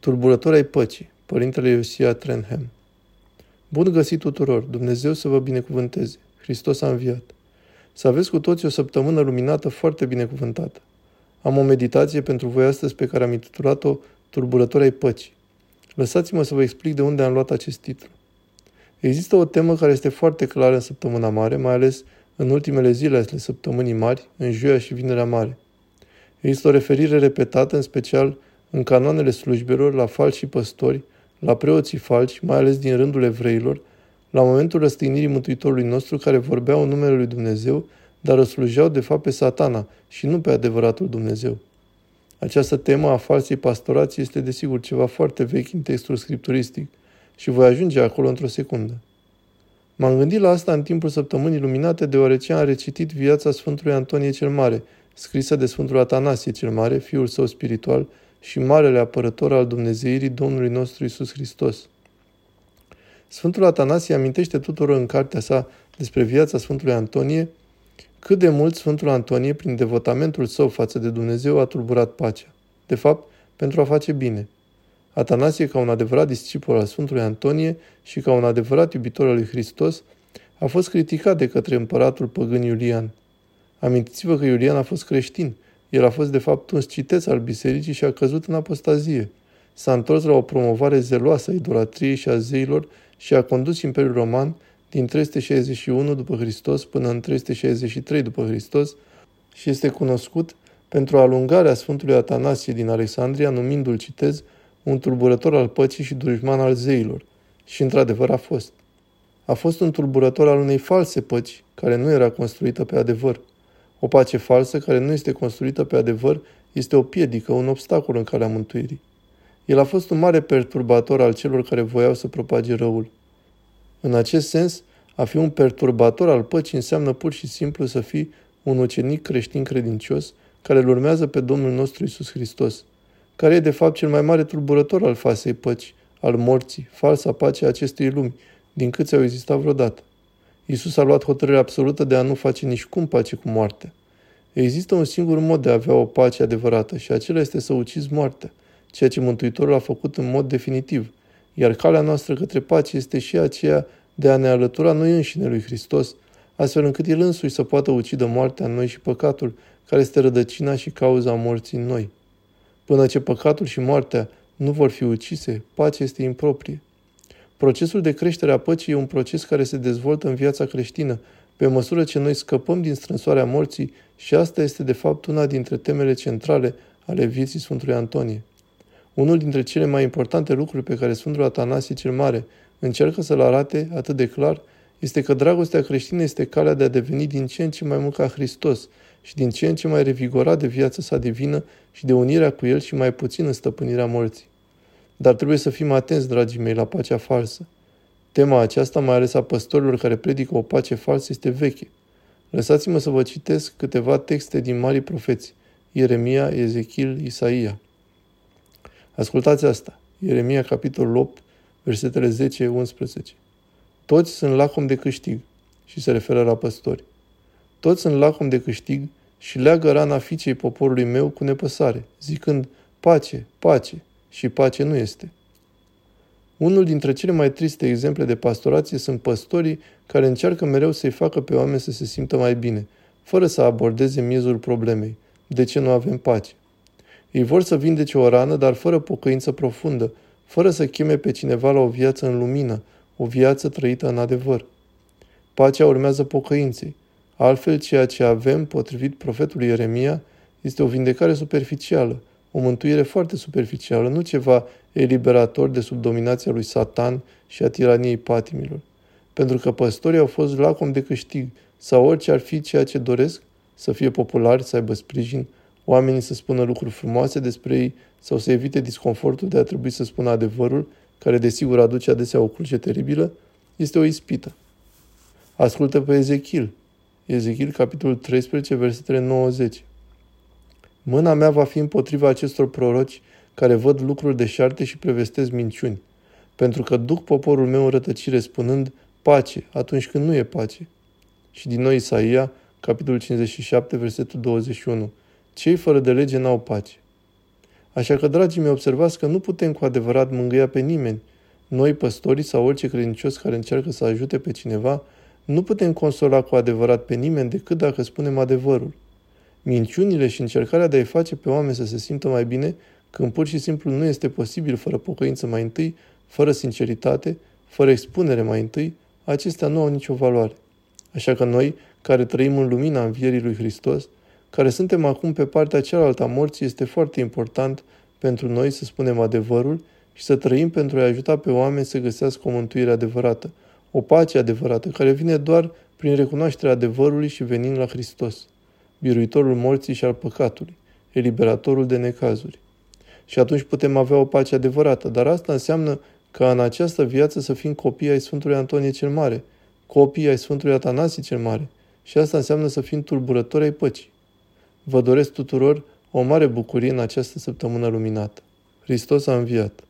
Tulburători ai păcii, Părintele Iosia Trenham. Bun găsit tuturor, Dumnezeu să vă binecuvânteze. Hristos a înviat. Să aveți cu toți o săptămână luminată foarte binecuvântată. Am o meditație pentru voi astăzi pe care am intitulat-o Tulburători ai păcii. Lăsați-mă să vă explic de unde am luat acest titlu. Există o temă care este foarte clară în săptămâna mare, mai ales în ultimele zile ale săptămânii mari, în joia și vinerea mare. Există o referire repetată, în special în canoanele slujbelor, la falși și păstori, la preoții falși, mai ales din rândul evreilor, la momentul răstignirii Mântuitorului nostru care vorbeau în numele lui Dumnezeu, dar slujeau de fapt pe satana și nu pe adevăratul Dumnezeu. Această temă a falsei pastorații este desigur ceva foarte vechi în textul scripturistic și voi ajunge acolo într-o secundă. M-am gândit la asta în timpul săptămânii luminate deoarece am recitit viața Sfântului Antonie cel Mare, scrisă de Sfântul Atanasie cel Mare, fiul său spiritual și marele apărător al Dumnezeirii Domnului nostru Isus Hristos. Sfântul Atanasie amintește tuturor în cartea sa despre viața Sfântului Antonie cât de mult Sfântul Antonie, prin devotamentul său față de Dumnezeu, a tulburat pacea. De fapt, pentru a face bine. Atanasie, ca un adevărat discipol al Sfântului Antonie și ca un adevărat iubitor al lui Hristos, a fost criticat de către împăratul păgân Iulian. Amintiți-vă că Iulian a fost creștin. El a fost de fapt un sciteț al bisericii și a căzut în apostazie. S-a întors la o promovare zeloasă a idolatriei și a zeilor și a condus Imperiul Roman din 361 după Hristos până în 363 după Hristos și este cunoscut pentru alungarea Sfântului Atanasie din Alexandria, numindu-l, citez, un tulburător al păcii și dușman al zeilor. Și într-adevăr a fost. A fost un tulburător al unei false păci, care nu era construită pe adevăr. O pace falsă care nu este construită pe adevăr este o piedică, un obstacol în calea mântuirii. El a fost un mare perturbator al celor care voiau să propage răul. În acest sens, a fi un perturbator al păcii înseamnă pur și simplu să fii un ucenic creștin credincios care îl urmează pe Domnul nostru Isus Hristos, care e de fapt cel mai mare tulburător al fasei păcii, al morții, falsa pace a acestei lumi, din câți au existat vreodată. Isus a luat hotărârea absolută de a nu face nici cum pace cu moartea. Există un singur mod de a avea o pace adevărată și acela este să ucizi moartea, ceea ce Mântuitorul a făcut în mod definitiv, iar calea noastră către pace este și aceea de a ne alătura noi înșine lui Hristos, astfel încât El însuși să poată ucide moartea în noi și păcatul, care este rădăcina și cauza morții în noi. Până ce păcatul și moartea nu vor fi ucise, pacea este improprie. Procesul de creștere a păcii e un proces care se dezvoltă în viața creștină, pe măsură ce noi scăpăm din strânsoarea morții și asta este de fapt una dintre temele centrale ale vieții Sfântului Antonie. Unul dintre cele mai importante lucruri pe care Sfântul Atanasie cel Mare încearcă să-l arate atât de clar este că dragostea creștină este calea de a deveni din ce în ce mai mult ca Hristos și din ce în ce mai revigorat de viața sa divină și de unirea cu El și mai puțin în stăpânirea morții. Dar trebuie să fim atenți, dragii mei, la pacea falsă. Tema aceasta, mai ales a păstorilor care predică o pace falsă, este veche. Lăsați-mă să vă citesc câteva texte din Marii Profeți, Ieremia, Ezechiel, Isaia. Ascultați asta, Ieremia, capitolul 8, versetele 10-11. Toți sunt lacom de câștig și se referă la păstori. Toți sunt lacom de câștig și leagă rana fiicei poporului meu cu nepăsare, zicând, pace, pace, și pace nu este. Unul dintre cele mai triste exemple de pastorație sunt păstorii care încearcă mereu să-i facă pe oameni să se simtă mai bine, fără să abordeze miezul problemei. De ce nu avem pace? Ei vor să vindece o rană, dar fără pocăință profundă, fără să cheme pe cineva la o viață în lumină, o viață trăită în adevăr. Pacea urmează pocăinței. Altfel, ceea ce avem, potrivit profetului Ieremia, este o vindecare superficială, o mântuire foarte superficială, nu ceva eliberator de sub dominația lui Satan și a tiraniei patimilor. Pentru că păstorii au fost lacom de câștig, sau orice ar fi ceea ce doresc, să fie populari, să aibă sprijin, oamenii să spună lucruri frumoase despre ei sau să evite disconfortul de a trebui să spună adevărul, care desigur aduce adesea o cruce teribilă, este o ispită. Ascultă pe Ezechiel. Ezechiel, capitolul 13, versetele 90. Mâna mea va fi împotriva acestor proroci care văd lucruri deșarte și prevestesc minciuni, pentru că duc poporul meu în rătăcire spunând pace atunci când nu e pace. Și din nou Isaia, capitolul 57, versetul 21. Cei fără de lege n-au pace. Așa că, dragii mei, observați că nu putem cu adevărat mângâia pe nimeni. Noi, păstorii sau orice credincios care încearcă să ajute pe cineva, nu putem consola cu adevărat pe nimeni decât dacă spunem adevărul. Minciunile și încercarea de a-i face pe oameni să se simtă mai bine, când pur și simplu nu este posibil fără pocăință mai întâi, fără sinceritate, fără expunere mai întâi, acestea nu au nicio valoare. Așa că noi, care trăim în lumina învierii lui Hristos, care suntem acum pe partea cealaltă a morții, este foarte important pentru noi să spunem adevărul și să trăim pentru a ajuta pe oameni să găsească o mântuire adevărată, o pace adevărată, care vine doar prin recunoașterea adevărului și venind la Hristos, biruitorul morții și al păcatului, eliberatorul de necazuri. Și atunci putem avea o pace adevărată, dar asta înseamnă ca în această viață să fim copii ai Sfântului Antonie cel Mare, copii ai Sfântului Atanasie cel Mare, și asta înseamnă să fim tulburători ai păcii. Vă doresc tuturor o mare bucurie în această săptămână luminată. Hristos a înviat!